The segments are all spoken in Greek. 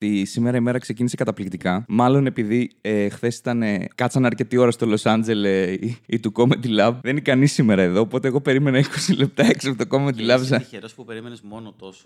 Τη σήμερα η μέρα ξεκίνησε καταπληκτικά. Μάλλον επειδή ε, χθες ήταν. Ε, κάτσαν αρκετή ώρα στο Los Angeles ή, ή του Comedy Lab. Δεν είναι κανείς σήμερα εδώ. Οπότε εγώ περίμενα 20 λεπτά έξω από το Comedy Lab. Είσαι τυχερός που περίμενες μόνο τόσο.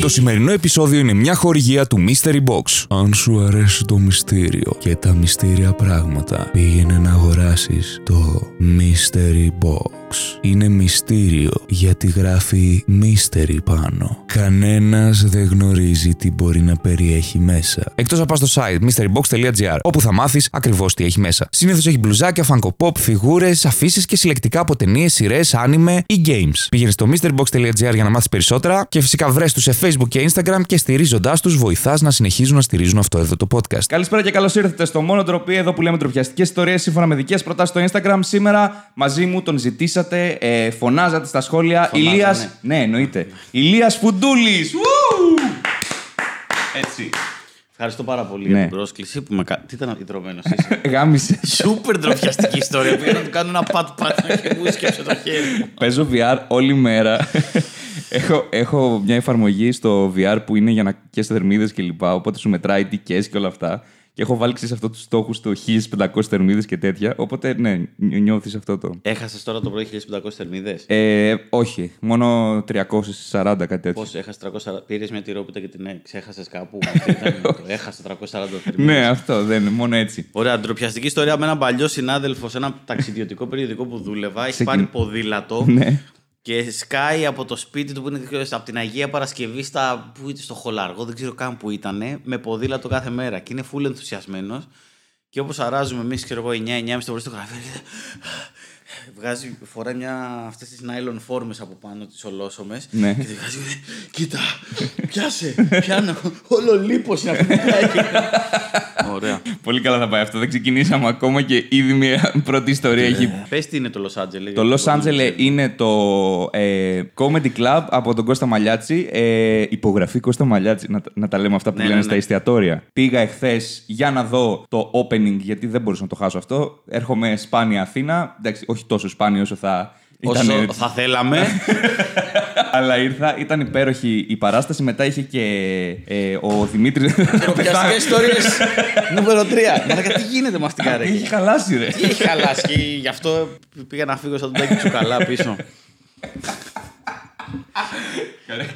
Το σημερινό επεισόδιο είναι μια χορηγία του Mystery Box. Αν σου αρέσει το μυστήριο και τα μυστήρια πράγματα, πήγαινε να αγοράσεις το Mystery Box. Είναι μυστήριο γιατί γράφει Mystery πάνω. Κανένας δεν γνωρίζει τι μπορεί να περιέχει μέσα. Εκτός από στο site mysterybox.gr όπου θα μάθεις ακριβώς τι έχει μέσα. Συνήθως έχει μπλουζάκια, Funko Pop, φιγούρες, αφήσεις και συλλεκτικά από ταινίες, σειρές, anime ή games. Πήγαινε στο mysterybox.gr για να μάθεις περισσότερα και φυσικά βρες τους σε Facebook και Instagram και στηρίζοντάς τους βοηθάς να συνεχίζουν να στηρίζουν αυτό εδώ το podcast. Καλησπέρα και καλώς ήρθατε στο μόνο ντροπή εδώ που λέμε τροπιαστικέ ιστορίες σύμφωνα με δικές προτάσεις στο Instagram. Σήμερα μαζί μου τον ζητήσατε, ε, φωνάζατε στα σχόλια. Φωνάζανε. Ηλίας... Ναι, εννοείται. Ηλίας Φουντούλης. Ου! Έτσι. Ευχαριστώ πάρα πολύ Ναι. για την πρόσκληση που με κα... Τι ήταν ιδρωμένο είσαι. Γάμισε. Σούπερ ντροπιαστική ιστορία. Πήγα να του κάνω ένα πατ-πατ και μου σκέψε το χέρι. μου. Παίζω VR όλη μέρα. Έχω, έχω μια εφαρμογή στο VR που είναι για να καίς θερμίδες και λοιπά. Οπότε σου μετράει τι καίς και όλα αυτά. Και έχω βάλει σε αυτό τους στόχους το 1500 θερμίδες και τέτοια. Οπότε ναι, νιώθεις αυτό το. Έχασες τώρα το πρωί 1500 θερμίδες; Ε, όχι, μόνο 340 κάτι τέτοιο. Πώς έχασες 340. Πήρες μια τυρόπιτα και την ε, ξέχασες κάπου. Τι ήταν το έχασες 340 θερμίδες. Ναι, αυτό δεν είναι, μόνο έτσι. Ωραία, ντροπιαστική ιστορία με έναν παλιό συνάδελφο σε ένα ταξιδιωτικό περιοδικό που δούλευα. Έχει Ξεκιν- πάρει ποδήλατο ναι. Και σκάει από το σπίτι του που είναι ξέρω, από την Αγία Παρασκευή στα, που ήταν, στο Χολαργό, δεν ξέρω καν που ήταν, με ποδήλατο κάθε μέρα. Και είναι full ενθουσιασμένος. Και όπως αράζουμε εμείς, ξέρω εγώ, 9-9.30 το πρωί στο γραφείο. Και- Βγάζει, φοράει μια αυτές τις nylon φόρμες από πάνω, τις ολόσωμες. Ναι. Και τη βγάζει. Κοίτα, πιάσε, πιάνω. Όλο λίπος είναι αυτό που κάνει. Ωραία. Πολύ καλά θα πάει αυτό. Δεν ξεκινήσαμε ακόμα και ήδη μια πρώτη ιστορία έχει Πες τι είναι το Los Angeles. Το Los Angeles είναι το ε, Comedy Club από τον Κώστα Μαλιάτση. Ε, υπογραφή Κώστα Μαλιάτση, να, τα- να τα λέμε αυτά που Ναι, λένε ναι, στα ναι. εστιατόρια. Πήγα εχθές για να δω το opening, γιατί δεν μπορούσα να το χάσω αυτό. Έρχομαι σπάνια Αθήνα. Εντάξει, όχι τόσο σπάνιο όσο θα Όσο ήταν. θα θέλαμε. Αλλά ήρθα, ήταν υπέροχη η παράσταση. Μετά είχε και ε, ο Δημήτρη. Τροπιαστικέ ιστορίε νούμερο 3. Μαλάκα, τι γίνεται με αυτήν την Είχε καρέκλα. χαλάσει, ρε. Τι έχει χαλάσει; και Γι' αυτό πήγα να φύγω σαν τον Τάκη Τσουκαλά πίσω.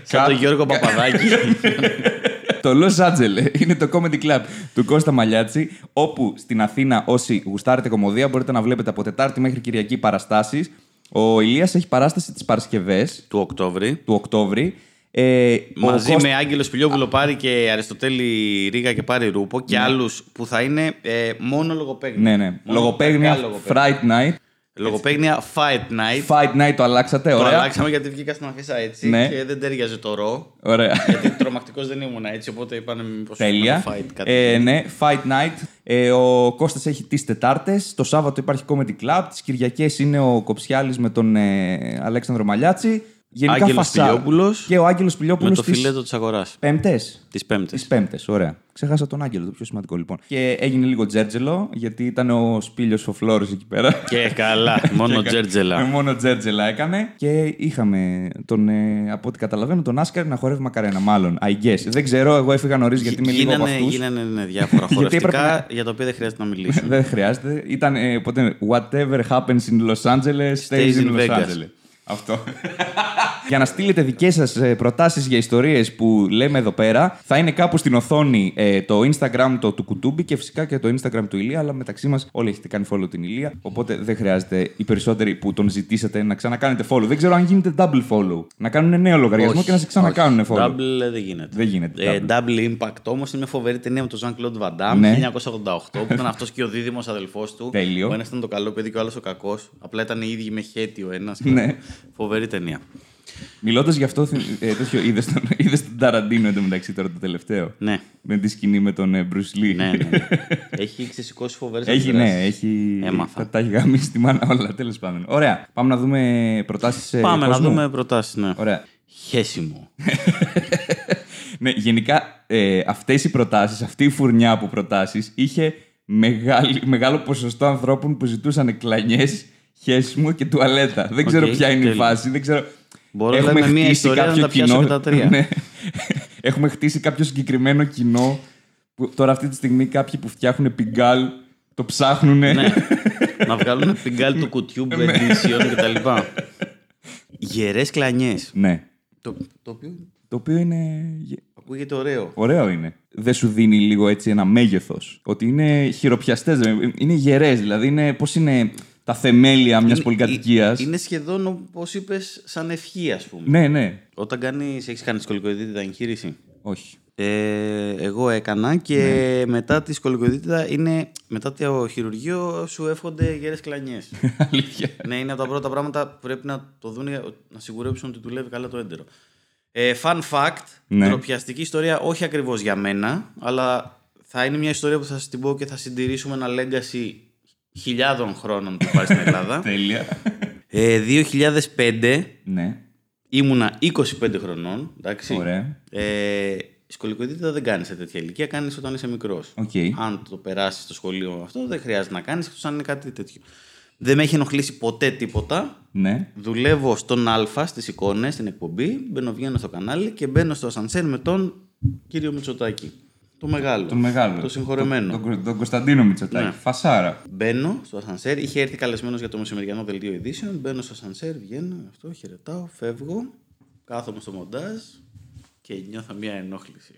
Σαν τον Γιώργο Παπαδάκη. Το Los Angeles είναι το comedy club του Κώστα Μαλιάτση, όπου στην Αθήνα όσοι γουστάρετε κομμωδία μπορείτε να βλέπετε από Τετάρτη μέχρι Κυριακή παραστάσεις. Ο Ηλίας έχει παράσταση τις Παρασκευές Του Οκτώβρη. του Οκτώβρη. Ε, ο Μαζί Κώστα- με Άγγελο Πιλιόπουλο πάρει και Αριστοτέλη Ρίγα και πάρει Ρούπο και άλλους που θα είναι ε, μόνο λογοπαίγνια. Ναι, ναι. Μόνο Λογοπαίγνια, κακά λογοπαίγνια. Fright Night. Λογοπαίγνια Fight Night. Fight Night το αλλάξατε, Το ωραία. αλλάξαμε γιατί βγήκα στην αφίσα έτσι Ναι. και δεν τέριαζε το ρο. Ωραία. γιατί τρομακτικός δεν ήμουν έτσι, οπότε είπανε μήπως Τέλεια. fight κάτι. Ε, ναι, Fight Night. Ε, ο Κώστας έχει τις Τετάρτες. Το Σάββατο υπάρχει Comedy Club. Τις Κυριακές είναι ο Κοψιάλης με τον ε, Αλέξανδρο Μαλιάτση. Γενικά Άγγελος φασά. Πιλιόπουλος Και ο Άγγελος με Πιλιόπουλος το τις φιλέτο της αγοράς. Πέμπτες. Τι Πέμπτε. Τι Πέμπτε, ωραία. Ξέχασα τον Άγγελο, το πιο σημαντικό λοιπόν. Και έγινε λίγο τζέρτζελο, γιατί ήταν ο Σπίλιος ο Φλόρο εκεί πέρα. Και καλά, μόνο Ε, τζέρτζελα. Μόνο τζέρτζελα έκανε. Και είχαμε τον, ε, από ό,τι καταλαβαίνω, τον Άσκαρ να χορεύει μακαρένα. Μάλλον, I guess. Δεν ξέρω, εγώ έφυγα νωρίς γιατί είμαι λίγο από Γίνανε, αυτούς. γίνανε ναι, διάφορα Γιατί χορευτικά έπρεπε να- για τα οποία δεν χρειάζεται να μιλήσουμε. Δεν χρειάζεται. Ήταν ε, ποτέ, whatever happens in Los Angeles stays in, in Los Vegas. Angeles. Αυτό. για να στείλετε δικές σας προτάσεις για ιστορίες που λέμε εδώ πέρα, θα είναι κάπου στην οθόνη ε, το Instagram το, του Κουτούμπι και φυσικά και το Instagram του Ηλία. Αλλά μεταξύ μας όλοι έχετε κάνει follow την Ηλία. Οπότε δεν χρειάζεται οι περισσότεροι που τον ζητήσατε να ξανακάνετε follow. Δεν ξέρω αν γίνεται double follow. Να κάνουν νέο λογαριασμό Όχι, και να σε ξανακάνουν όχι. follow. Double ε, δεν γίνεται. Δεν γίνεται Ε, double impact όμως είναι μια φοβερή ταινία με τον Jean Claude Van Damme Ναι. 1988 που ήταν αυτός και ο δίδυμος αδελφός του. Τέλειο. Ο ένας ήταν το καλό παιδί και ο άλλος ο κακός. Απλά ήταν οι ίδιοι με χέτη ο ένας. Ναι. Φοβερή ταινία. Μιλώντας γι' αυτό, ε, τέτοιο, είδες τον, είδες τον Ταραντίνο εντωμεταξύ τώρα το τελευταίο; Ναι. Με τη σκηνή με τον ε, Bruce Lee. ναι, ναι. έχει ξεσηκώσει φοβερές Έχει, ναι, έχει. Έμαθα. Τα, τα έχει γαμίσει τη μάνα όλα, τέλος πάντων. Ωραία. Πάμε να δούμε προτάσεις. Πάμε να δούμε προτάσεις. Ναι. Ωραία. Χέσιμο. Ναι, γενικά ε, αυτές οι προτάσεις, αυτή η φουρνιά από προτάσεις είχε μεγάλη, μεγάλο ποσοστό ανθρώπων που ζητούσαν κλανιέ, χέσιμο και τουαλέτα. Δεν ξέρω Οκ, ποια είναι η τέλειο. φάση. Δεν ξέρω. Μπορώ να λέμε μία ιστορία να τα πιάσω και τα τρία. Ναι. Έχουμε χτίσει κάποιο συγκεκριμένο κοινό. Που τώρα αυτή τη στιγμή κάποιοι που φτιάχνουν πιγκάλ το ψάχνουν. ναι. να βγάλουν πιγκάλ του κουτιού Ναι. edition κτλ. Γερές κλανιές. ναι. Το, το οποίο Το οποίο είναι. ακούγεται ωραίο. Ωραίο είναι. Δεν σου δίνει λίγο έτσι ένα μέγεθος. Ότι είναι χειροπιαστές. Είναι γερές. Δηλαδή είναι. Πώς είναι τα θεμέλια μιας Είναι- πολυκατοικίας. Είναι σχεδόν όπω είπες, σαν ευχή, ας πούμε. Ναι, ναι. Όταν κάνεις, έχεις κάνει σκολικοειδίτιδα εγχείρηση; Όχι. Ε, εγώ έκανα και Ναι. μετά τη σκολικοειδίτιδα είναι. Μετά το χειρουργείο σου εύχονται γερές κλανιές. Αλήθεια. ναι, είναι από τα πρώτα πράγματα που πρέπει να το δουν για να σιγουρέψουν ότι δουλεύει καλά το έντερο. Ε, fun fact, Ναι. ντροπιαστική ιστορία, όχι ακριβώς για μένα, αλλά θα είναι μια ιστορία που θα σας την πω και θα συντηρήσουμε ένα legacy χιλιάδων χρόνων που υπάρχει στην Ελλάδα. Τέλεια. ε, 2005 ναι. ήμουνα 25 χρονών, εντάξει. Ωραία. Ε, σκωληκοειδίτιδα δεν κάνεις σε τέτοια ηλικία, κάνεις όταν είσαι μικρός. Οκ. Αν το περάσεις στο σχολείο αυτό, δεν χρειάζεται να κάνεις, εκτός αν είναι κάτι τέτοιο. Δεν με έχει ενοχλήσει ποτέ τίποτα. Ναι. Δουλεύω στον Α στις εικόνες, στην εκπομπή. Μπαίνω, βγαίνω στο κανάλι και μπαίνω στο ασανσέρ με τον κύριο Μητσοτάκη. Το μεγάλο. Τον μεγάλο. Το συγχωρεμένο. Τον, τον, τον Κωνσταντίνο Μητσοτάκη. Ναι. Φασάρα. Μπαίνω στο ασανσέρ. Είχε έρθει καλεσμένος για το μεσημεριανό δελτίο ειδήσεων. Μπαίνω στο ασανσέρ, βγαίνω, αυτό, χαιρετάω, φεύγω. Κάθομαι στο μοντάζ και νιώθω μια ενόχληση.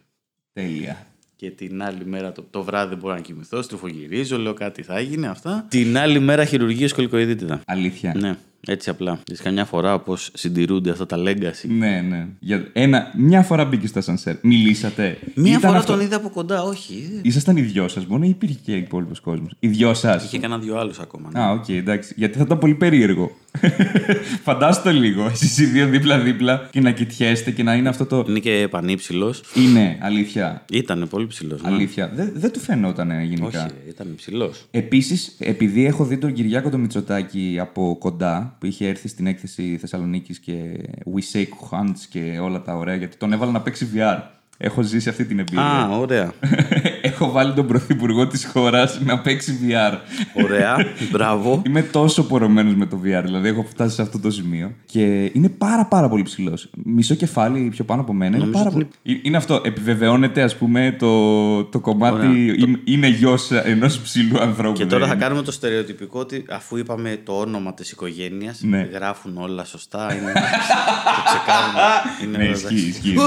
Τέλεια. Και την άλλη μέρα το, το βράδυ δεν μπορώ να κοιμηθώ, στροφογυρίζω, λέω κάτι θα γίνει αυτά. Την άλλη μέρα χειρουργείο σκολικοειδίτιδα. Αλήθεια. Ναι, έτσι απλά. Δεις καμιά φορά πώ συντηρούνται αυτά τα legacy. Ναι, ναι. Για ένα, μια φορά μπήκε στο ασανσέρ. Μιλήσατε. Μία Ήταν φορά αυτό- τον είδα από κοντά, όχι. Ήσασταν οι δυο σας μόνο ή υπήρχε και υπόλοιπος κόσμος; Οι δυο σας. Είχε κανένα δυο άλλους ακόμα. Ναι. Α, οκ, εντάξει. Γιατί θα ήταν πολύ περίεργο. Φαντάσου λίγο. Εσείς οι δύο δίπλα-δίπλα και να κοιτιέστε και να είναι αυτό το. Είναι και πανύψηλος. Είναι αλήθεια. Ήταν πολύ ψηλός. Αλήθεια. Δεν, δεν του φαινόταν ε, γενικά. Όχι, ήταν ψηλός. Επίσης, επειδή έχω δει τον Κυριάκο τον Μητσοτάκη από κοντά, που είχε έρθει στην έκθεση Θεσσαλονίκης και We Shake Hands και όλα τα ωραία, γιατί τον έβαλα να παίξει VR. Έχω ζήσει αυτή την εμπειρία. Α, ωραία. έχω βάλει τον πρωθυπουργό της χώρας να παίξει VR. Ωραία. Μπράβο. Είμαι τόσο πορωμένος με το VR, δηλαδή έχω φτάσει σε αυτό το σημείο. Και είναι πάρα πάρα πολύ ψηλός. Μισό κεφάλι πιο πάνω από μένα. Είναι, Νομίζω πάρα ότι πολύ... είναι αυτό. Επιβεβαιώνεται, ας πούμε, το, το κομμάτι. Ωραία. Είναι, είναι γιος ενός ψηλού ανθρώπου. Και τώρα δεν θα είναι. κάνουμε το στερεοτυπικό ότι αφού είπαμε το όνομα της οικογένειας, Ναι. γράφουν όλα σωστά. Είναι... το ξεκάρουμε. Είναι Ναι, όλα ισχύει, εντάξει. ισχύει.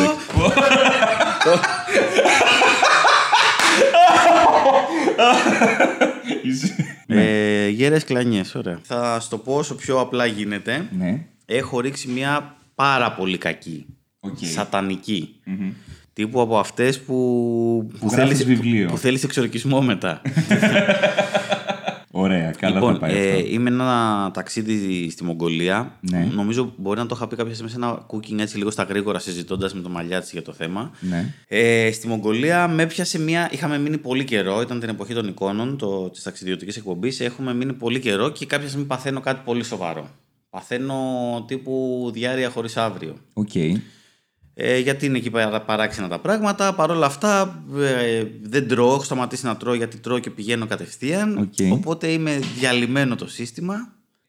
εντάξει. Είσαι- Ε, Γερές κλανιές, ωραία. Θα στο πω όσο πιο απλά γίνεται. Ναι. Έχω ρίξει μια πάρα πολύ κακή. Οκ. Σατανική. Τύπου από αυτές που, που, γράφεις θέλεις, βιβλίο. που, που θέλεις εξορκισμό μετά. Ωραία, καλά λοιπόν, θα πάει ε, αυτό. είμαι ένα ταξίδι στη Μογγολία. Ναι. Νομίζω μπορεί να το είχα πει κάποια στιγμή σε ένα cooking έτσι λίγο στα γρήγορα συζητώντας με το μαλλιάτσι για το θέμα. Ναι. Ε, στη Μογγολία με έπιασε μια. Είχαμε μείνει πολύ καιρό, ήταν την εποχή των εικόνων το, της ταξιδιωτικής εκπομπής. Έχουμε μείνει πολύ καιρό και κάποια στιγμή παθαίνω κάτι πολύ σοβαρό. Παθαίνω τύπου διάρροια χωρίς αύριο. Οκ. Ε, γιατί είναι εκεί παρά- παράξενα τα πράγματα. Παρ' όλα αυτά ε, δεν τρώω, έχω σταματήσει να τρώω γιατί τρώω και πηγαίνω κατευθείαν. Οκ. Οπότε είμαι διαλυμένο το σύστημα.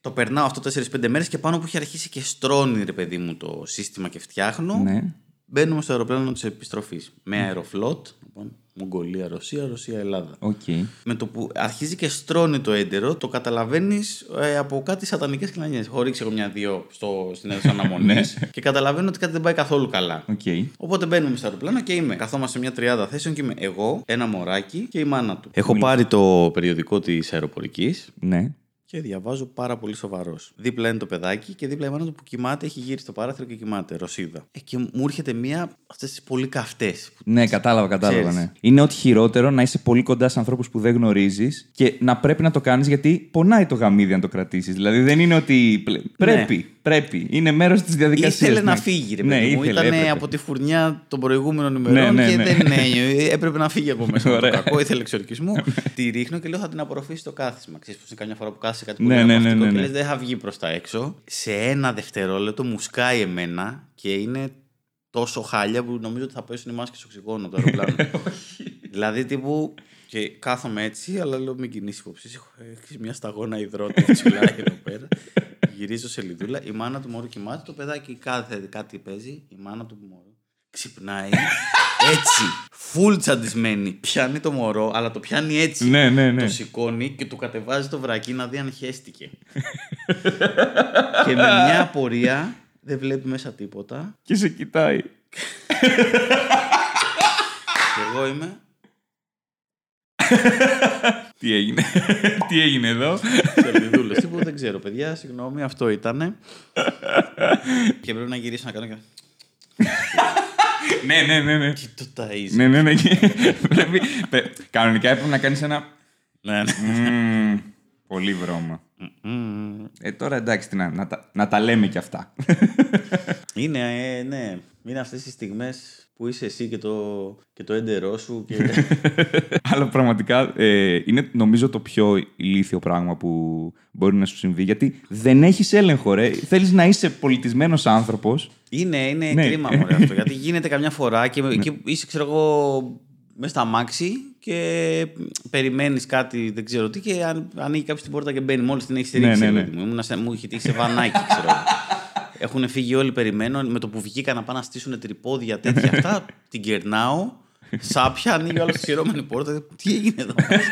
Το περνάω αυτό 4-5 μέρες και πάνω που έχει αρχίσει και στρώνει ρε παιδί μου το σύστημα και φτιάχνω. Ναι. Μπαίνουμε στο αεροπλάνο της επιστροφής. Με Aeroflot. Λοιπόν, Μογγολία, Ρωσία, Ρωσία, Ελλάδα. Οκ. Με το που αρχίζει και στρώνει το έντερο, το καταλαβαίνεις από κάτι σατανικές κλανιές. Έχω ρίξει εγώ μια-δύο στο, στην αίθουσα αναμονή Ναι. και καταλαβαίνω ότι κάτι δεν πάει καθόλου καλά. Οκ. Οπότε μπαίνουμε στο αεροπλάνο και είμαι. Καθόμαστε σε μια τριάδα θέσεων και είμαι εγώ, ένα μωράκι και η μάνα του. Έχω πάρει το περιοδικό της αεροπορικής Ναι. Και διαβάζω πάρα πολύ σοβαρός. Δίπλα είναι το παιδάκι και δίπλα η μάνα του που κοιμάται, έχει γύρει στο παράθυρο και κοιμάται. Ρωσίδα. Ε, και μου έρχεται μία αυτές τις πολύ καυτές. Ναι, κατάλαβα, κατάλαβα. Ξέρεις. Ναι. Είναι ότι χειρότερο να είσαι πολύ κοντά σε ανθρώπους που δεν γνωρίζεις και να πρέπει να το κάνεις γιατί πονάει το γαμίδι αν το κρατήσεις. Δηλαδή δεν είναι ότι. πλε- Πρέπει, πρέπει. Είναι μέρος της διαδικασίας. Ήθελε να φύγει, ρε ναι, παιδί μου. ήθελε, Ήταν έπρεπε. από τη φουρνιά των προηγούμενων ημερών Ναι, ναι, και ναι. δεν ναι, έπρεπε να φύγει από μέσα. από το Ωραία. κακό, ήθελε εξορκισμό. τη ρίχνω και λέω θα την απορροφήσει το κάθισμα. Ξέρεις πως είναι καμιά φορά που κάθεσαι κάτι πολύ Ναι, ναι, ναι, απαυτικό ναι, και ναι. λες δεν θα βγει προς τα έξω. Σε ένα δευτερόλεπτο μου σκάει εμένα και είναι τόσο χάλια που νομίζω ότι θα πέσουν οι μάσκες οξυγόνου από το αεροπλάνο. δηλαδή τύπου και κάθομαι έτσι, αλλά λέω μην κινήσει υποψή. Έχεις μια σταγόνα υδρότη ψηλά εδώ πέρα. Γυρίζω σε λιδούλα. Η μάνα του μωρού κοιμάται. Το παιδάκι κάθε κάτι παίζει. Η μάνα του μωρού ξυπνάει. έτσι. Φουλ τσαντισμένη. Πιάνει το μωρό, αλλά το πιάνει έτσι. Ναι, ναι, ναι. Το σηκώνει και του κατεβάζει το βρακί να δει αν χέστηκε. και με μια απορία δεν βλέπει μέσα τίποτα. Και σε κοιτάει. Και εγώ είμαι. Τι έγινε; Τι έγινε εδώ; σε λιδούλε. Τίποτα δεν ξέρω, παιδιά. Συγγνώμη, αυτό ήτανε. και πρέπει να γυρίσω να κάνω και. ναι, ναι, ναι, ναι. Τι το ταΐζεις. Ναι, ναι, ναι. Πρέπει- πε- Κανονικά έπρεπε να κάνεις ένα... Ναι, ναι. Μμμ, Πολύ βρώμα. Μμμ. Ε, τώρα εντάξει, τι να, να, τα, να τα λέμε κι αυτά. Είναι, ε, ναι. Είναι αυτές οι στιγμές που είσαι εσύ και το, και το έντερό σου και... Αλλά πραγματικά ε, είναι νομίζω το πιο ηλίθιο πράγμα που μπορεί να σου συμβεί. Γιατί δεν έχεις έλεγχο, ρε. Θέλεις να είσαι πολιτισμένος άνθρωπος. είναι, είναι Ναι. κρίμα μωρέ αυτό. γιατί γίνεται καμιά φορά και, και είσαι, ξέρω εγώ, μέσα στα μάξι και περιμένεις κάτι, δεν ξέρω τι, και αν, ανοίγει κάποιος την πόρτα και μπαίνει. Μόλις την έχεις Ναι, ρίξει, ναι, ρε ναι. παιδί μου. Ήμουνα σε, μου είχε τύχει σε βανάκι, ξέρω εγώ. Έχουν φύγει όλοι, περιμένω. Με το που βγήκα να πάνε να στήσουν τρυπόδια τέτοια αυτά, την κερνάω. Σάπια, ανοίγει όλο τη σειρώμενη πόρτα. Τι έγινε εδώ μέσα.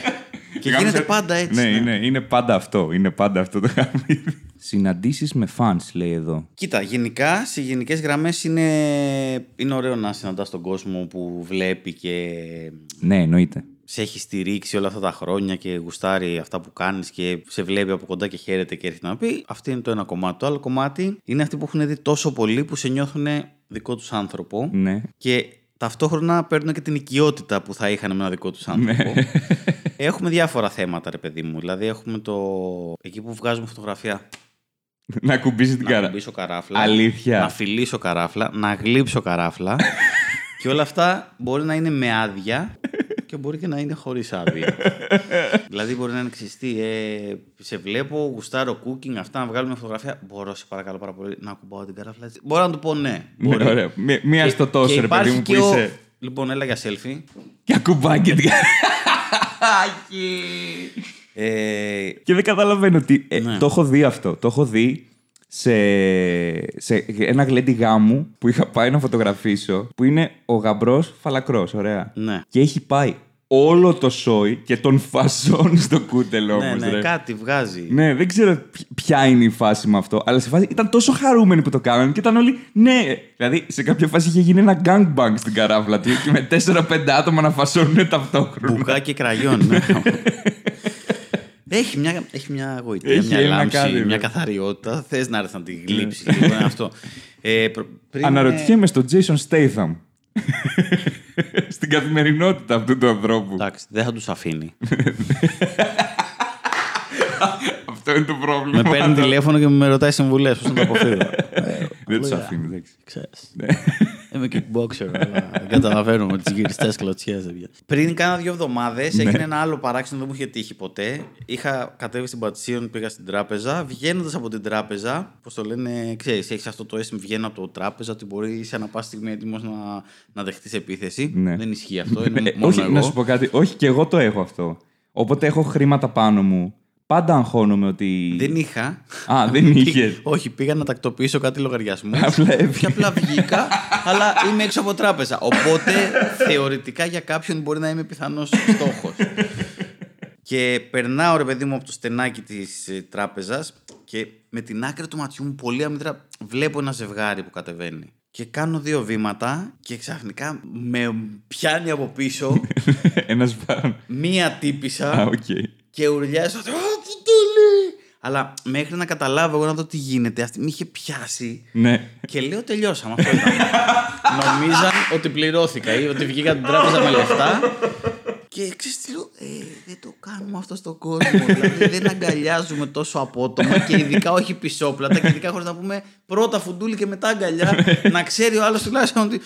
και γίνεται πάντα έτσι. Ναι, ναι. Είναι, είναι πάντα αυτό. Είναι πάντα αυτό το γαμίδι. Συναντήσεις με fans, λέει εδώ. Κοίτα, γενικά, σε γενικές γραμμές είναι, είναι ωραίο να συναντάς τον κόσμο που βλέπει και Ναι, εννοείται. Σε έχει στηρίξει όλα αυτά τα χρόνια και γουστάρει αυτά που κάνεις και σε βλέπει από κοντά και χαίρεται και έρχεται να πει. Αυτό είναι το ένα κομμάτι. Το άλλο κομμάτι είναι αυτοί που έχουν δει τόσο πολύ που σε νιώθουν δικό τους άνθρωπο Ναι. και ταυτόχρονα παίρνουν και την οικειότητα που θα είχαν με ένα δικό τους άνθρωπο. έχουμε διάφορα θέματα, ρε παιδί μου. Δηλαδή, έχουμε το. εκεί που βγάζουμε φωτογραφία. να κουμπίσει την να καρά. κουμπίσω καράφλα. Αλήθεια. Να φιλήσω καράφλα. Να γλύψω καράφλα. και όλα αυτά μπορεί να είναι με άδεια και μπορεί και να είναι χωρίς άδεια. δηλαδή μπορεί να είναι ξυστή. Ε, σε βλέπω, γουστάρω cooking, αυτά να βγάλουμε φωτογραφία. Μπορώ, σε παρακαλώ πάρα πολύ, να κουμπάω την καράφλα έτσι. Μπορώ να του πω ναι. Ναι, Μπορεί. ωραία. Μία- Μία Και- στο και τόσο, ρε παιδί υπάρχει μου, που και ο- είσαι. Λοιπόν, έλα για selfie. Και ακουμπάει και την Ε, Και δεν καταλαβαίνω τι. ε, Ναι. Το έχω δει αυτό. Το έχω δει σε, σε ένα γλέντι γάμου που είχα πάει να φωτογραφίσω. Που είναι ο γαμπρός φαλακρός, ωραία. ναι. Και έχει πάει όλο το σόι και τον φασώνει στο κούτελο ναι, όμως, ναι, ρε. κάτι βγάζει. Ναι, δεν ξέρω ποι- ποια είναι η φάση με αυτό. Αλλά σε φάση ήταν τόσο χαρούμενοι που το κάνανε και ήταν όλοι ναι. Δηλαδή σε κάποια φάση είχε γίνει ένα gangbang στην καράφλα του και με 4-5 άτομα να φασώνουν ταυτόχρονα. Μπουκά και κραγιόν. ναι. Έχει μια, έχει μια γοητεία, Έχει μια ένα λάμψη, κάτι, μια ναι. καθαριότητα. Θες να έρθει να τη γλύψεις. λίγο, είναι αυτό. Ε, προ- πριν, Αναρωτιέμαι στον Jason Statham. Στην καθημερινότητα αυτού του ανθρώπου. Εντάξει, δεν θα τους αφήνει. Αυτό είναι το πρόβλημα. με παίρνει τηλέφωνο και με ρωτάει συμβουλές. Πώς να το αποφύγω. Δεν τους αφήνει, εντάξει. Ξέρεις. Ναι. Είμαι kickboxer, αλλά δεν καταλαβαίνω με τις γυριστές κλωτσιές. Πριν κάνα δύο εβδομάδες έγινε ένα άλλο παράξενο, δεν μου είχε τύχει ποτέ. Είχα κατέβει στην Πατσίων, πήγα στην τράπεζα. Βγαίνοντας από την τράπεζα, πώς το λένε, ξέρεις, έχεις αυτό το αίσθημα, βγαίνω από το τράπεζα, ότι μπορεί είσαι ανά πάση στιγμή έτοιμος να, να δεχτείς επίθεση. Ναι. Δεν ισχύει αυτό. Είναι Ε, μόνο όχι, εγώ. να σου πω κάτι. Όχι, και εγώ το έχω αυτό. Όποτε έχω χρήματα πάνω μου, πάντα αγχώνομαι ότι. Δεν είχα. Α, δεν είχε. Όχι, πήγα να τακτοποιήσω κάτι λογαριασμού. Απλά έφυγε. Και απλά βγήκα, αλλά είμαι έξω από τράπεζα. Οπότε θεωρητικά για κάποιον μπορεί να είμαι πιθανός στόχος. και περνάω ρε παιδί μου από το στενάκι της τράπεζας και με την άκρη του ματιού μου πολύ αμύδρα βλέπω ένα ζευγάρι που κατεβαίνει. Και κάνω δύο βήματα και ξαφνικά με πιάνει από πίσω Ένας πάνω. μία τύπισσα Α, οκ. και ουρλιάζει στο «Α, τι το λέει!» Αλλά μέχρι να καταλάβω εγώ να δω τι γίνεται, αυτή με είχε πιάσει Ναι. και λέω τελειώσαμε. Αυτό ήταν. Νομίζαν ότι πληρώθηκα ή ότι βγήκα από την τράπεζα με λεφτά. Και ξέρεις τι λέω, ε, δεν το κάνουμε αυτό στον κόσμο. δηλαδή δεν αγκαλιάζουμε τόσο απότομα και ειδικά όχι πισόπλατα και ειδικά χωρίς να πούμε πρώτα φουντούλι και μετά αγκαλιά. να ξέρει ο άλλος τουλάχιστον ότι.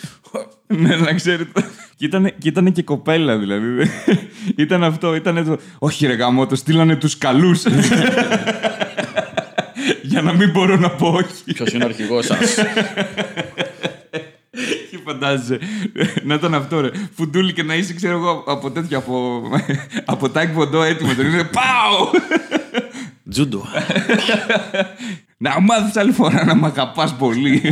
Ναι, να ξέρετε. Και ήταν, και ήταν και κοπέλα δηλαδή. ήταν αυτό, ήταν το. Όχι, ρε γαμό, το στείλανε τους καλούς. Για να μην μπορώ να πω όχι. Ποιος είναι ο αρχηγός σας; Και φαντάζεσαι να ήταν αυτό, ρε. Φουντούλι και να είσαι, ξέρω εγώ, από τέτοιο, από, από τάκι ποντό έτοιμος. Τον είναι Πάω! Τζούντο. Να μάθεις άλλη φορά να μ' αγαπάς πολύ.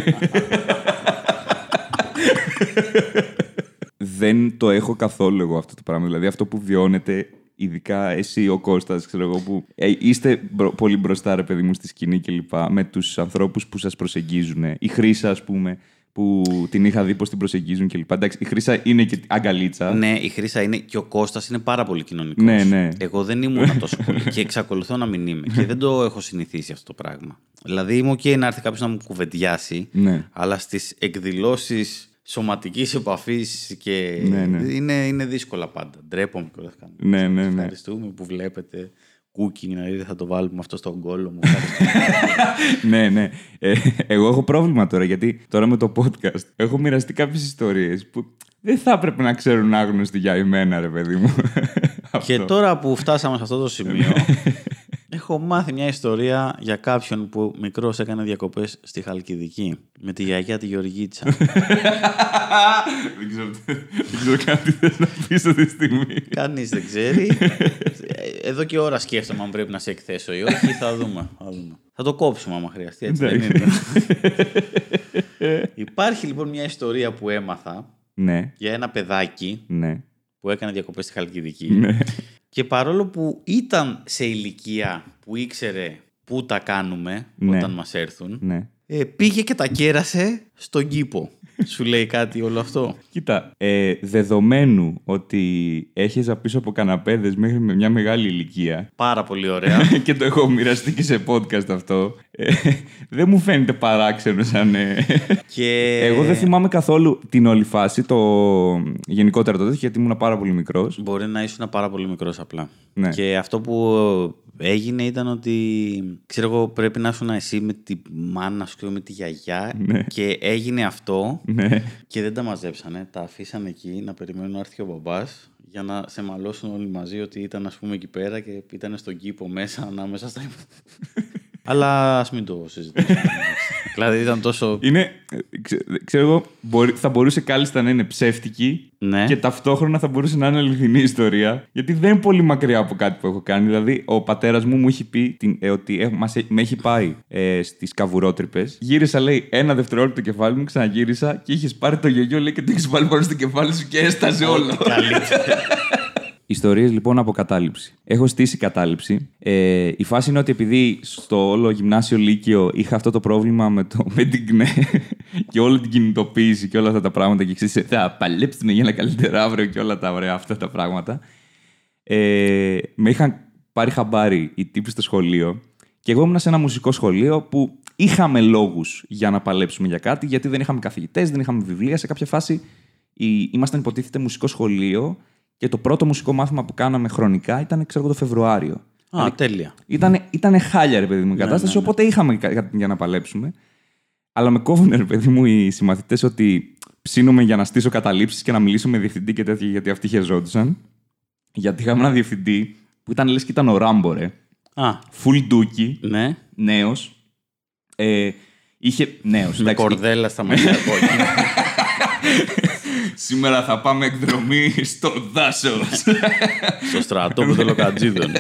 Δεν το έχω καθόλου εγώ αυτό το πράγμα. Δηλαδή αυτό που βιώνετε, ειδικά εσύ ο Κώστας, ξέρω εγώ, που ε, είστε μπρο- πολύ μπροστά, ρε παιδί μου, στη σκηνή κλπ. Με τους ανθρώπους που σας προσεγγίζουν. Η Χρύσα, ας πούμε, που την είχα δει πως την προσεγγίζουν κλπ. Εντάξει, η Χρύσα είναι και αγκαλίτσα. ναι, η Χρύσα είναι και ο Κώστας είναι πάρα πολύ κοινωνικός. Ναι, ναι. Εγώ δεν ήμουν τόσο πολύ και εξακολουθώ να μην είμαι. και δεν το έχω συνηθίσει αυτό το πράγμα. Δηλαδή είμαι OK να έρθει κάποιος να μου κουβεντιάσει, Ναι. αλλά στις εκδηλώσεις σωματικής επαφής και Ναι, ναι. Είναι, είναι δύσκολα πάντα. Ντρέπομαι κιόλας κάνω. Ναι, ναι, ναι. Ευχαριστούμε που βλέπετε. Cooking, δηλαδή θα το βάλουμε αυτό στον κόλλο μου. Ευχαριστούμε. ναι, ναι. Ε, εγώ έχω πρόβλημα τώρα γιατί τώρα με το podcast έχω μοιραστεί κάποιες ιστορίες που δεν θα έπρεπε να ξέρουν άγνωστοι για εμένα, ρε παιδί μου. και Αυτό. τώρα που φτάσαμε σε αυτό το σημείο, έχω μάθει μια ιστορία για κάποιον που μικρός έκανε διακοπές στη Χαλκιδική με τη γιαγιά τη Γεωργίτσα. δεν, ξέρω, δεν ξέρω καν τι θες να πεις αυτή τη στιγμή. Κανείς δεν ξέρει. Ε, Εδώ και ώρα σκέφτομαι αν πρέπει να σε εκθέσω ή όχι. Θα δούμε. Θα, δούμε. θα το κόψουμε άμα χρειαστεί. Έτσι δεν Εντάξει. είναι. Υπάρχει λοιπόν μια ιστορία που έμαθα ναι, για ένα παιδάκι ναι, που έκανε διακοπές στη Χαλκιδική. ναι. Και παρόλο που ήταν σε ηλικία που ήξερε πού τα κάνουμε Ναι. όταν μας έρθουν, ναι. ε, πήγε και τα κέρασε στον κήπο. Σου λέει κάτι όλο αυτό; Κοίτα, ε, δεδομένου ότι έχεις πίσω από καναπέδες μέχρι με μια μεγάλη ηλικία Πάρα πολύ ωραία. και το έχω μοιραστεί και σε podcast αυτό, ε, δεν μου φαίνεται παράξενο σαν... ε, και... Εγώ δεν θυμάμαι καθόλου την όλη φάση, το γενικότερα το τέτοιο, γιατί ήμουν πάρα πολύ μικρός. Μπορεί να ήσουν πάρα πολύ μικρός απλά. Ναι. Και αυτό που έγινε ήταν ότι, ξέρω εγώ, πρέπει να ήσουν εσύ με τη μάνα σου και με τη γιαγιά Ναι. και έγινε αυτό Ναι. και δεν τα μαζέψανε. Τα αφήσανε εκεί να περιμένουν να έρθει και ο μπαμπάς για να σε μαλώσουν όλοι μαζί ότι ήταν ας πούμε εκεί πέρα και ήταν στον κήπο μέσα ανάμεσα στα... Αλλά ας μην το συζητήσουμε. δηλαδή ήταν τόσο... Είναι, ε, ξε- ξέρω εγώ, μπορεί, θα μπορούσε κάλλιστα να είναι ψεύτικη Ναι. και ταυτόχρονα θα μπορούσε να είναι αληθινή ιστορία. Γιατί δεν είναι πολύ μακριά από κάτι που έχω κάνει. Δηλαδή, ο πατέρας μου μου έχει πει την, ε, ότι ε, μας, ε- με έχει πάει ε, στις καβουρότρυπες. Γύρισα, λέει, ένα δευτερόλεπτο το κεφάλι μου, ξαναγύρισα και είχες πάρει το γελιό, λέει, και το έχεις βάλει πάνω στο κεφάλι σου και έσταζε όλο. Καλύτερα. Ιστορίες λοιπόν από κατάληψη. Έχω στήσει κατάληψη. Ε, η φάση είναι ότι επειδή στο όλο γυμνάσιο Λύκειο είχα αυτό το πρόβλημα με, το, με την ΚΝΕ και όλη την κινητοποίηση και όλα αυτά τα πράγματα και ξέρεις, θα παλέψουμε για ένα καλύτερο αύριο και όλα τα ωραία αυτά τα πράγματα. Ε, με είχαν πάρει χαμπάρι οι τύποι στο σχολείο και εγώ ήμουν σε ένα μουσικό σχολείο που είχαμε λόγους για να παλέψουμε για κάτι, γιατί δεν είχαμε καθηγητές, δεν είχαμε βιβλία. Σε κάποια φάση η- ήμασταν υποτίθεται μουσικό σχολείο και το πρώτο μουσικό μάθημα που κάναμε χρονικά ήταν, ξέρω εγώ, το Φεβρουάριο. Α, τέλεια. Ήτανε, ήτανε χάλια, ρε παιδί μου, η κατάσταση, ναι, ναι. οπότε είχαμε κα- κα- για να παλέψουμε. Αλλά με κόβουν, ρε παιδί μου, οι συμμαθητές ότι ψήνουμε για να στήσω καταλήψεις και να μιλήσω με διευθυντή και τέτοια, γιατί αυτοί χεζόντουσαν. Γιατί είχαμε ένα διευθυντή που ήταν λες και ήταν ο Ράμπο, ρε. Α, Full ντούκι, ναι. νέος. Ε, είχε. Νέος. Με κορδέλα στα μάτια. κόκκινα. Σήμερα θα πάμε εκδρομή στο δάσος. Στο στρατόπεδο Λοκατζίδων.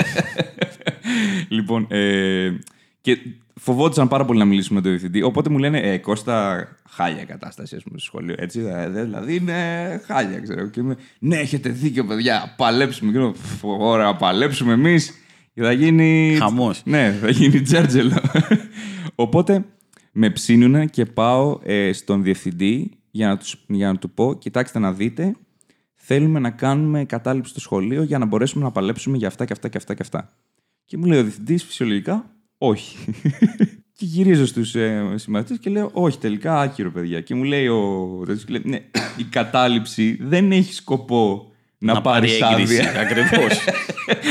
λοιπόν, ε, και φοβόντουσαν πάρα πολύ να μιλήσουμε με τον διευθυντή. Οπότε μου λένε, ε, Κώστα, χάλια κατάσταση, ας πούμε, στο σχολείο. Έτσι, ε, δε- δηλαδή είναι χάλια, ξέρω. Και είμαι, ναι, έχετε δίκιο, παιδιά, παλέψουμε. Και λέω, «Φ, ωραία, παλέψουμε εμείς. Και θα γίνει. Χαμός. Ναι, θα γίνει τζέρτζελο. Οπότε με ψήνουνε και πάω ε, στον διευθυντή για να, τους, για να του πω: Κοιτάξτε να δείτε, θέλουμε να κάνουμε κατάληψη στο σχολείο για να μπορέσουμε να παλέψουμε για αυτά και αυτά και αυτά και αυτά. Και μου λέει ο διευθυντής φυσιολογικά: Όχι. και γυρίζω στους ε, συμμαθητές και λέω: Όχι, τελικά άκυρο, παιδιά. Και μου λέει ο τέτοιος και λέει, Ναι, η κατάληψη δεν έχει σκοπό να, Να πάρει πάρεις έγκριση. άδεια. Ακριβώς.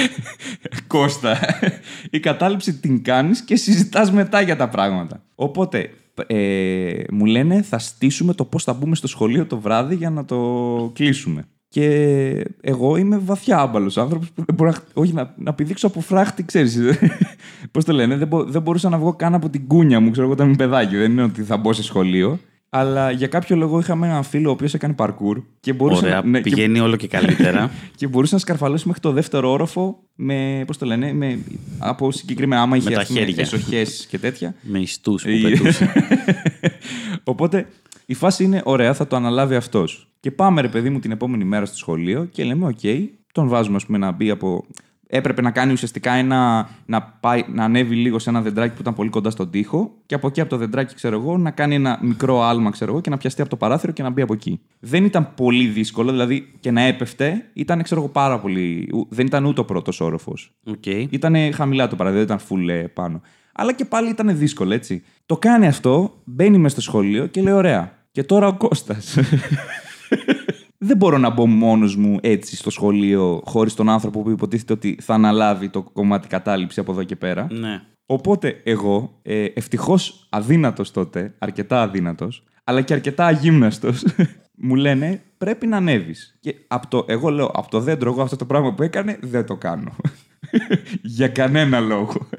Κώστα, η κατάληψη την κάνεις και συζητάς μετά για τα πράγματα. Οπότε, ε, μου λένε θα στήσουμε το πώς θα μπούμε στο σχολείο το βράδυ για να το κλείσουμε. Και εγώ είμαι βαθιά άμπαλος άνθρωπος που δεν μπορώ να, όχι, να, να πηδήξω από φράχτη, ξέρεις. πώς το λένε, δεν, μπο- δεν μπορούσα να βγω καν από την κούνια μου, ξέρω εγώ όταν είμαι παιδάκι. Δεν είναι ότι θα μπω σε σχολείο. Αλλά για κάποιο λόγο είχαμε έναν φίλο ο οποίος έκανε parkour και μπορούσε, Ωραία, να, ναι, και, πηγαίνει όλο και καλύτερα. και μπορούσε να σκαρφαλώσει μέχρι το δεύτερο όροφο με, πώς το λένε, με, από συγκεκριμένα άμα είχε τα ας πούμε, χέρια. εσοχές και τέτοια. με ιστούς που Η- πετούσε. Οπότε η φάση είναι ωραία, θα το αναλάβει αυτός. Και πάμε, ρε παιδί μου, την επόμενη μέρα στο σχολείο και λέμε: Οκ, τον βάζουμε ας πούμε, να μπει από. Έπρεπε να κάνει ουσιαστικά ένα. Να, πάει, να ανέβει λίγο σε ένα δεντράκι που ήταν πολύ κοντά στον τοίχο και από εκεί από το δεντράκι, ξέρω εγώ, να κάνει ένα μικρό άλμα, ξέρω εγώ, και να πιαστεί από το παράθυρο και να μπει από εκεί. Δεν ήταν πολύ δύσκολο, δηλαδή και να έπεφτε ήταν, ξέρω εγώ, πάρα πολύ. ου- Δεν ήταν ούτε ο πρώτος όροφος. Οκ. Ήταν χαμηλά το παράθυρο, δεν ήταν full ε, πάνω. Αλλά και πάλι ήταν δύσκολο, έτσι. Το κάνει αυτό, μπαίνει μες στο σχολείο και λέει: Ωραία. Και τώρα ο Κώστας. δεν μπορώ να μπω μόνος μου έτσι στο σχολείο, χωρίς τον άνθρωπο που υποτίθεται ότι θα αναλάβει το κομμάτι κατάληψη από εδώ και πέρα. Ναι. Οπότε εγώ, ε, ευτυχώς αδύνατος τότε, αρκετά αδύνατος, αλλά και αρκετά αγύμναστος, μου λένε πρέπει να ανέβεις. Και από το, εγώ λέω, από το δέντρο, εγώ αυτό το πράγμα που έκανε δεν το κάνω. Για κανένα λόγο.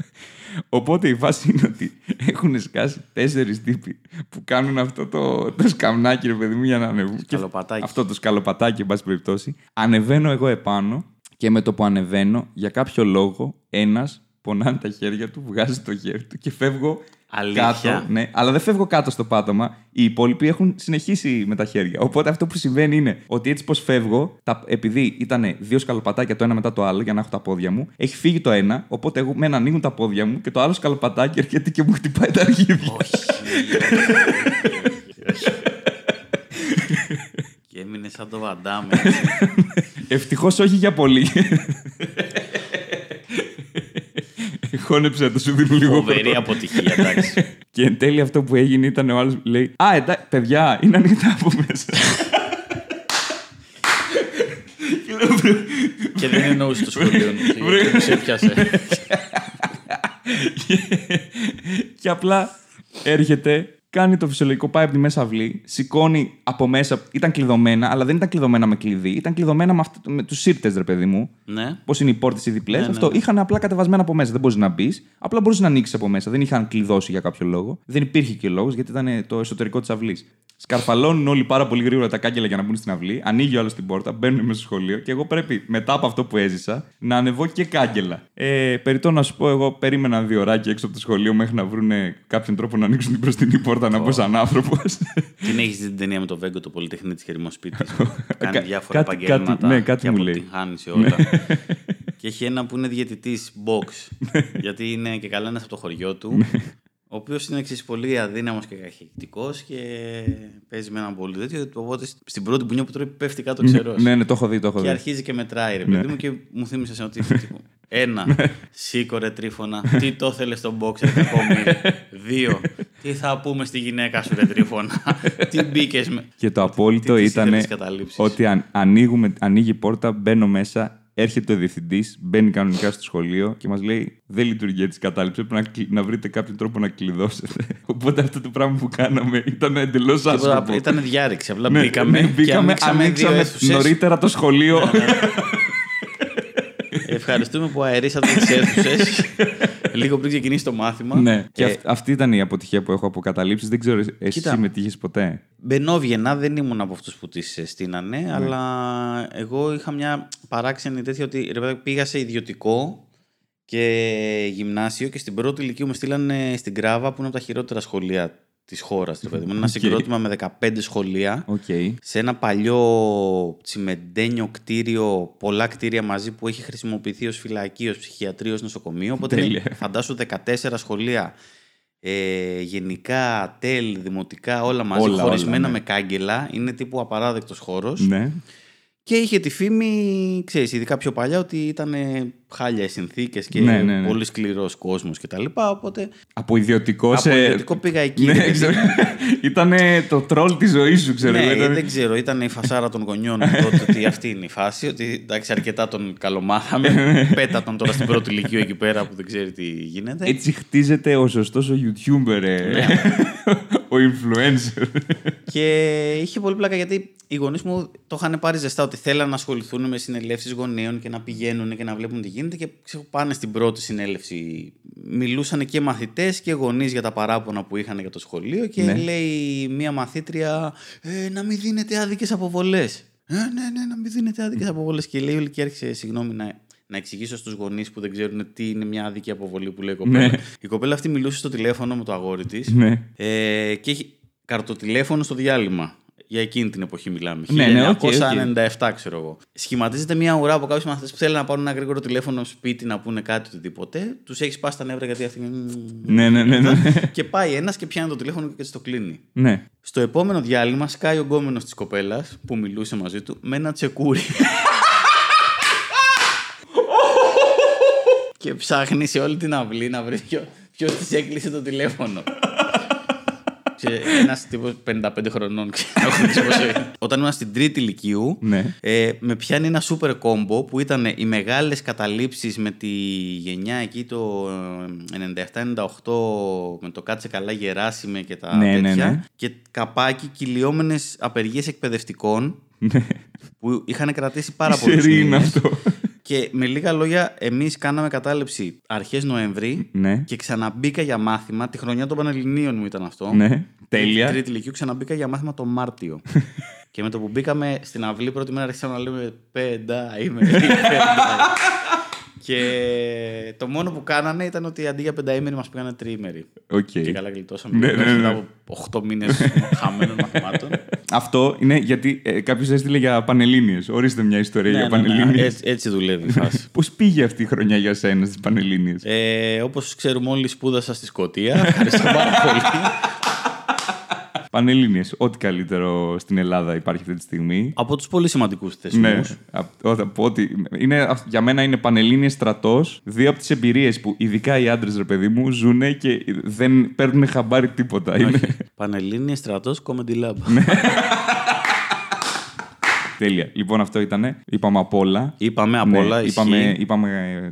Οπότε η βάση είναι ότι έχουν σκάσει τέσσερις τύποι που κάνουν αυτό το, το σκαμνάκι, ρε παιδί μου, για να ανεβούν. Και Σκαλοπατάκι. Αυτό το σκαλοπατάκι, εν πάση περιπτώσει. Ανεβαίνω εγώ επάνω και με το που ανεβαίνω, για κάποιο λόγο, ένας πονάνε τα χέρια του, βγάζει το χέρι του και φεύγω Αλήθεια; κάτω. Ναι, αλλά δεν φεύγω κάτω στο πάτωμα. Οι υπόλοιποι έχουν συνεχίσει με τα χέρια. Οπότε αυτό που συμβαίνει είναι ότι έτσι πως φεύγω, τα, επειδή ήταν δύο σκαλοπατάκια το ένα μετά το άλλο για να έχω τα πόδια μου, έχει φύγει το ένα. Οπότε εγώ με ένα ανοίγουν τα πόδια μου και το άλλο σκαλοπατάκι έρχεται και μου χτυπάει τα αρχίδια. Όχι. Και έμεινε σαν το Βαντάμε. Ευτυχώς όχι για πολύ. Χώνεψε το σου δίνω λίγο Φοβερή χρόνο. αποτυχία, εντάξει. Και εν τέλει αυτό που έγινε ήταν ο άλλος λέει Α, εντάξει, παιδιά, είναι ανοιχτά από μέσα. Και λέω, «Βρε, Και δεν εννοούσε το σχολείο μου. Βρε. Και σε έπιασε. και απλά έρχεται, κάνει το φυσιολογικό, πάει από τη μέσα αυλή, σηκώνει από μέσα. Ήταν κλειδωμένα, αλλά δεν ήταν κλειδωμένα με κλειδί. Ήταν κλειδωμένα με, αυτό- με τους σύρτες, ρε παιδί μου. Ναι. Πώς είναι οι πόρτες οι διπλές. Ναι, ναι, αυτό ναι. είχαν απλά κατεβασμένα από μέσα. Δεν μπορείς να μπεις. Απλά μπορούσες να ανοίξεις από μέσα. Δεν είχαν κλειδώσει για κάποιο λόγο. Δεν υπήρχε και λόγος γιατί ήταν το εσωτερικό της αυλής. Σκαρφαλώνουν όλοι πάρα πολύ γρήγορα τα κάγκελα για να μπουν στην αυλή. Ανοίγει ο άλλος την πόρτα, μπαίνουν μέσα στο σχολείο και εγώ πρέπει μετά από αυτό που έζησα να ανεβώ και κάγκελα. Ε, περιττό να σου πω, εγώ περίμενα δύο ώρακια έξω από το σχολείο μέχρι να βρουν κάποιον τρόπο να ανοίξουν την μπροστινή πόρτα να μπω σαν άνθρωπος. Την έχεις δει την ταινία με το Βέγκο, το Πολυτεχνή της Χερημοσπίτης. Κάνει Κα- διάφορα κάτι- επαγγέλματα. κάτι- ναι, κάτι και μου λέει. Ναι. αποτυγχάνει σε όλα. και έχει ένα που είναι διαιτητής box. γιατί είναι και καλά ένας από το χωριό του. Ναι. ο οποίος είναι εξής πολύ αδύναμος και καχεκτικό και παίζει με έναν πολύ τέτοιο. Οπότε στην πρώτη μπουνιά που τρώει πέφτει κάτω ξερό. ναι, ναι, το έχω δει, το έχω Και δει. αρχίζει και μετράει, ρε παιδί μου, και μου θύμισε σε ότι. τύπου, Ένα. Σήκω ρε τρίφωνα. Τι το ήθελε στον box, ρε κακόμοιρε. Δύο. Τι θα πούμε στη γυναίκα σου, ρε τρίφωνα. Τι μπήκες με. Και το απόλυτο τι της ήταν ήθελες καταλήψεις; ότι αν, ανοίγουμε, ανοίγει η πόρτα, μπαίνω μέσα, έρχεται ο διευθυντής, μπαίνει κανονικά στο σχολείο και μας λέει: Δεν λειτουργεί έτσι η κατάληψη. Πρέπει να, κλει- να βρείτε κάποιο τρόπο να κλειδώσετε. Οπότε αυτό το πράγμα που κάναμε ήταν εντελώς άσχημο. Ήταν διάρρηξη. Απλά Ναι, μπήκαμε, ναι, και μπήκαμε, ανοίξαμε, δύο ανοίξαμε αίθουσες. νωρίτερα το σχολείο. Ευχαριστούμε που αερίσατε τις αίθουσες. λίγο πριν ξεκινήσει το μάθημα. ναι, και Ε, αυ- αυτή ήταν η αποτυχία που έχω από καταλήψεις. Δεν ξέρω, εσύ Κοίτα. συμμετείχες ποτέ; Μπαινόβγαινα, δεν ήμουν από αυτούς που τις στείνανε, Ναι. αλλά εγώ είχα μια παράξενη τέτοια ότι ρε, παιδάκι, πήγα σε ιδιωτικό και γυμνάσιο και στην πρώτη λυκείου με στείλανε στην Γκράβα που είναι από τα χειρότερα σχολεία της χώρας. Είναι ένα Οκ. συγκρότημα με 15 σχολεία. Οκ. Σε ένα παλιό τσιμεντένιο κτίριο, πολλά κτίρια μαζί που έχει χρησιμοποιηθεί ως φυλακή, ως ψυχιατρίο, ως νοσοκομείο. Οπότε Τέλεια. φαντάσου 14 σχολεία, ε, γενικά, τέλ, δημοτικά, όλα μαζί, Όλα, χωρισμένα όλα, ναι. με κάγκελα. Είναι τύπου απαράδεκτος χώρος. Ναι. Και είχε τη φήμη, ξέρεις, ειδικά πιο παλιά, ότι ήταν χάλια οι συνθήκες και Ναι, ναι, ναι. πολύ σκληρός κόσμος κτλ. Οπότε Από ιδιωτικό από σε. ιδιωτικό πήγα εκεί. Ναι, ρε παιδί ξέρω. Ήταν το τρόλ της ζωής σου, ξέρω. ναι, ήταν- δεν ξέρω. Ήταν η φασάρα των γονιών μου τότε ότι αυτή είναι η φάση. Ότι εντάξει, αρκετά τον καλομάθαμε. Πέτα τον τώρα στην πρώτη ηλικία εκεί πέρα που δεν ξέρει τι γίνεται. Έτσι χτίζεται ο σωστός ο YouTuber. ε. Ναι. Ο influencer. και είχε πολύ πλάκα γιατί οι γονείς μου το είχαν πάρει ζεστά ότι θέλαν να ασχοληθούν με συνελεύσεις γονέων και να πηγαίνουν και να βλέπουν τι γίνεται. Και ξέρω, πάνε στην πρώτη συνέλευση. Μιλούσαν και μαθητές και γονείς για τα παράπονα που είχαν για το σχολείο. Και Ναι. λέει μία μαθήτρια, ε, να μην δίνετε άδικες αποβολές. Ε, ναι, ναι, να μην δίνετε άδικες αποβολές. Και λέει όλη και άρχισε, συγγνώμη, να, να εξηγήσω στους γονείς που δεν ξέρουν τι είναι μια άδικη αποβολή που λέει η κοπέλα. Ναι. Η κοπέλα αυτή μιλούσε στο τηλέφωνο με το αγόρι της. ναι. Ε, και έχει καρτοτηλέφωνο στο διάλειμμα. Για εκείνη την εποχή μιλάμε. Ναι, ναι, οκ, οκ. 1997, ξέρω εγώ. Σχηματίζεται μια ουρά από κάποιους μαθητές που θέλουν να πάρουν ένα γρήγορο τηλέφωνο σπίτι να πούνε κάτι οτιδήποτε. Τους έχει σπάσει τα νεύρα γιατί αυτή. Ναι, ναι, ναι. ναι. και πάει ένας και πιάνει το τηλέφωνο και έτσι το κλείνει. ναι. Στο επόμενο διάλειμμα σκάει ο γκόμενος της κοπέλας που μιλούσε μαζί του με ένα τσεκούρι. Και ψάχνει σε όλη την αυλή να βρει ποιο της έκλεισε το τηλέφωνο. Ένας τύπος 55 χρονών, ξέρω εγώ τι πόσο είναι. Όταν ήμουν στην τρίτη ηλικίου, Ναι. ε, με πιάνει ένα super combo που ήταν οι μεγάλες καταλήψεις με τη γενιά εκεί το ε, 97-98 με το κάτσε καλά γεράσιμε και τα Ναι, ναι, τέτοια. ναι. Και καπάκι κυλιόμενες απεργίες εκπαιδευτικών Ναι. που είχαν κρατήσει πάρα Τι πολλούς σερί είναι αυτό. Και με λίγα λόγια, εμείς κάναμε κατάληψη αρχές Νοέμβρη Ναι. και ξαναμπήκα για μάθημα. Τη χρονιά των Πανελληνίων μου ήταν αυτό. Ναι. Τέλεια. Τρίτη ηλικίου ξαναμπήκα για μάθημα το Μάρτιο. και με το που μπήκαμε στην αυλή πρώτη μέρα αρχίσαμε να λέμε πέντα, είμαι πέντα. Και το μόνο που κάνανε ήταν ότι αντί για πενταήμερη μας πήγανε τριήμερη. Οκ. Και καλά γλιτώσαμε. Ναι, Ναι, ναι, ναι. Μετά από 8 μήνες χαμένων μαθημάτων. Αυτό είναι γιατί ε, κάποιος έστειλε για πανελλήνιες. Ορίστε μια ιστορία για ναι, ναι, ναι. πανελλήνιες. Έτσι, έτσι δουλεύει η φάση. Πώς πήγε αυτή η χρονιά για σένα στις πανελλήνιες; Ε, όπως ξέρουμε όλοι σπούδασα στη Σκωτία. Ευχαριστώ πάρα πολύ. Πανελλήνιες. Ό,τι καλύτερο στην Ελλάδα υπάρχει αυτή τη στιγμή. από τους πολύ σημαντικούς θεσμούς. Ναι, απ- όταν πω ότι είναι, για μένα είναι Πανελλήνιες στρατός, δύο από τις εμπειρίες που ειδικά οι άντρες, ρε παιδί μου, ζουν και δεν παίρνουν χαμπάρι τίποτα. Είναι... Πανελλήνιες στρατός Comedy Lab. Ναι. Τέλεια. Λοιπόν, αυτό ήταν. Είπαμε απ' όλα. Είπαμε απ' Ναι, όλα. είπαμε, ισχύει. είπαμε...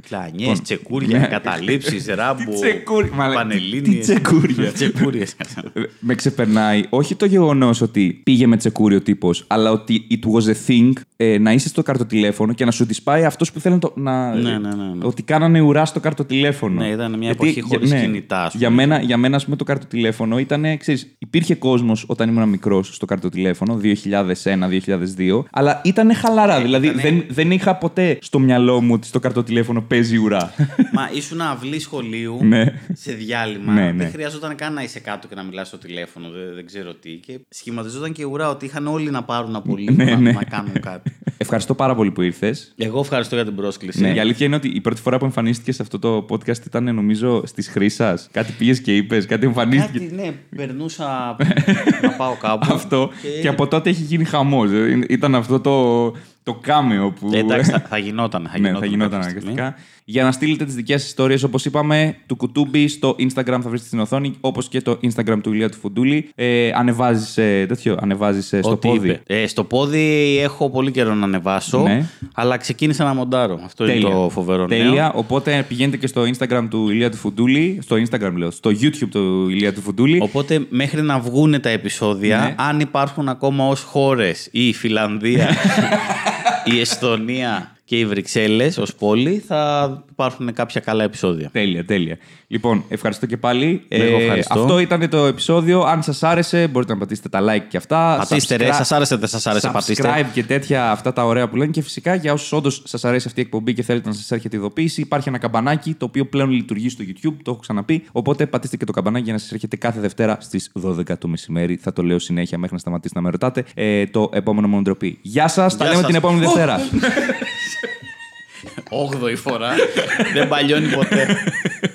Κλανιές, Λοιπόν, τσεκούρια, ναι. καταλήψεις, ράμπο, Τι τσεκούρια, μαλα- πανελλήνιες. τι τσεκούρια. Τσεκούριες. Ε, Με ξεπερνάει όχι το γεγονός ότι πήγε με τσεκούρι ο τύπος, αλλά ότι it was a thing ε, να είσαι στο καρτοτηλέφωνο και να σου τη πάει αυτός που θέλει να. το- να Ναι, ναι, ναι, ναι. Ότι κάνανε ουρά στο καρτοτηλέφωνο. Ναι, ήταν μια εποχή χωρίς κινητά, ας πούμε. Για μένα, για μένα, ας πούμε, το καρτοτηλέφωνο ήταν. Ξέρεις, υπήρχε κόσμος όταν ήμουν μικρός στο καρτοτηλέφωνο, 2001-2002, αλλά ήταν χαλαρά. δηλαδή ήτανε- δεν, δεν είχα ποτέ στο μυαλό μου ότι στο καρτοτηλέφωνο παίζει ουρά. Μα ήσουν αυλή σχολείου Ναι. σε διάλειμμα. Ναι, ναι. Δεν χρειαζόταν καν να είσαι κάτω και να μιλάς στο τηλέφωνο. Δεν, δεν ξέρω τι. Και σχηματιζόταν και ουρά ότι είχαν όλοι να πάρουν από λίγο Ναι, να, ναι. να κάνουν κάτι. Ευχαριστώ πάρα πολύ που ήρθες. Εγώ ευχαριστώ για την πρόσκληση. Ναι, η αλήθεια είναι ότι η πρώτη φορά που εμφανίστηκε σε αυτό το podcast ήταν νομίζω στις Χρύσα. Κάτι πήγες και είπες, κάτι εμφανίστηκε. Κάτι, ναι, περνούσα να πάω κάπου. Αυτό. Και... από τότε έχει γίνει χαμός. Ήταν αυτό το, το κάμεο που. Ε, εντάξει, θα, θα γινόταν. Θα ναι, γινόταν, θα γινόταν κάποια στιγμή. αναγκαστικά. Για να στείλετε τις δικές σας ιστορίες, όπως είπαμε, του κουτούμπι στο Instagram θα βρείτε στην οθόνη, όπως και το Instagram του Ηλία του Φουντούλη. Ε, ανεβάζεις ε, τέτοιο, ανεβάζεις ε, στο Ό,τι πόδι; είπε. Ε, στο πόδι έχω πολύ καιρό να ανεβάσω, Ναι. αλλά ξεκίνησα να μοντάρω. Αυτό είναι το φοβερό Τέλεια. νέο. Οπότε πηγαίνετε και στο Instagram του Ηλία του Φουντούλη. Στο Instagram λέω. Στο YouTube του Ηλία του Φουντούλη. Οπότε μέχρι να βγουν τα επεισόδια, Ναι. αν υπάρχουν ακόμα ως χώρες η Φιλανδία, η Εσθονία και οι Βρυξέλλες ως πόλη, θα υπάρχουν κάποια καλά επεισόδια. Τέλεια, τέλεια. Λοιπόν, ευχαριστώ και πάλι. Ε, Εγώ ευχαριστώ. αυτό ήταν το επεισόδιο. Αν σας άρεσε, μπορείτε να πατήσετε τα like και αυτά. Πατήστε ρε, Subscribe- σας άρεσε, δεν σας άρεσε, subscribe πατήστε. και τέτοια αυτά τα ωραία που λένε. Και φυσικά για όσους όντως σας αρέσει αυτή η εκπομπή και θέλετε να σας έρχεται ειδοποίηση, υπάρχει ένα καμπανάκι το οποίο πλέον λειτουργεί στο YouTube. Το έχω ξαναπεί. Οπότε πατήστε και το καμπανάκι για να σας έρχεται κάθε Δευτέρα στις 12 το μεσημέρι. Θα το λέω συνέχεια μέχρι να σταματήσετε να με ρωτάτε. Ε, το επόμενο μονοτροπή. Γεια σας, τα λέμε σας. την επόμενη Δευτέρα. Όγδοη φορά, δεν παλιώνει ποτέ.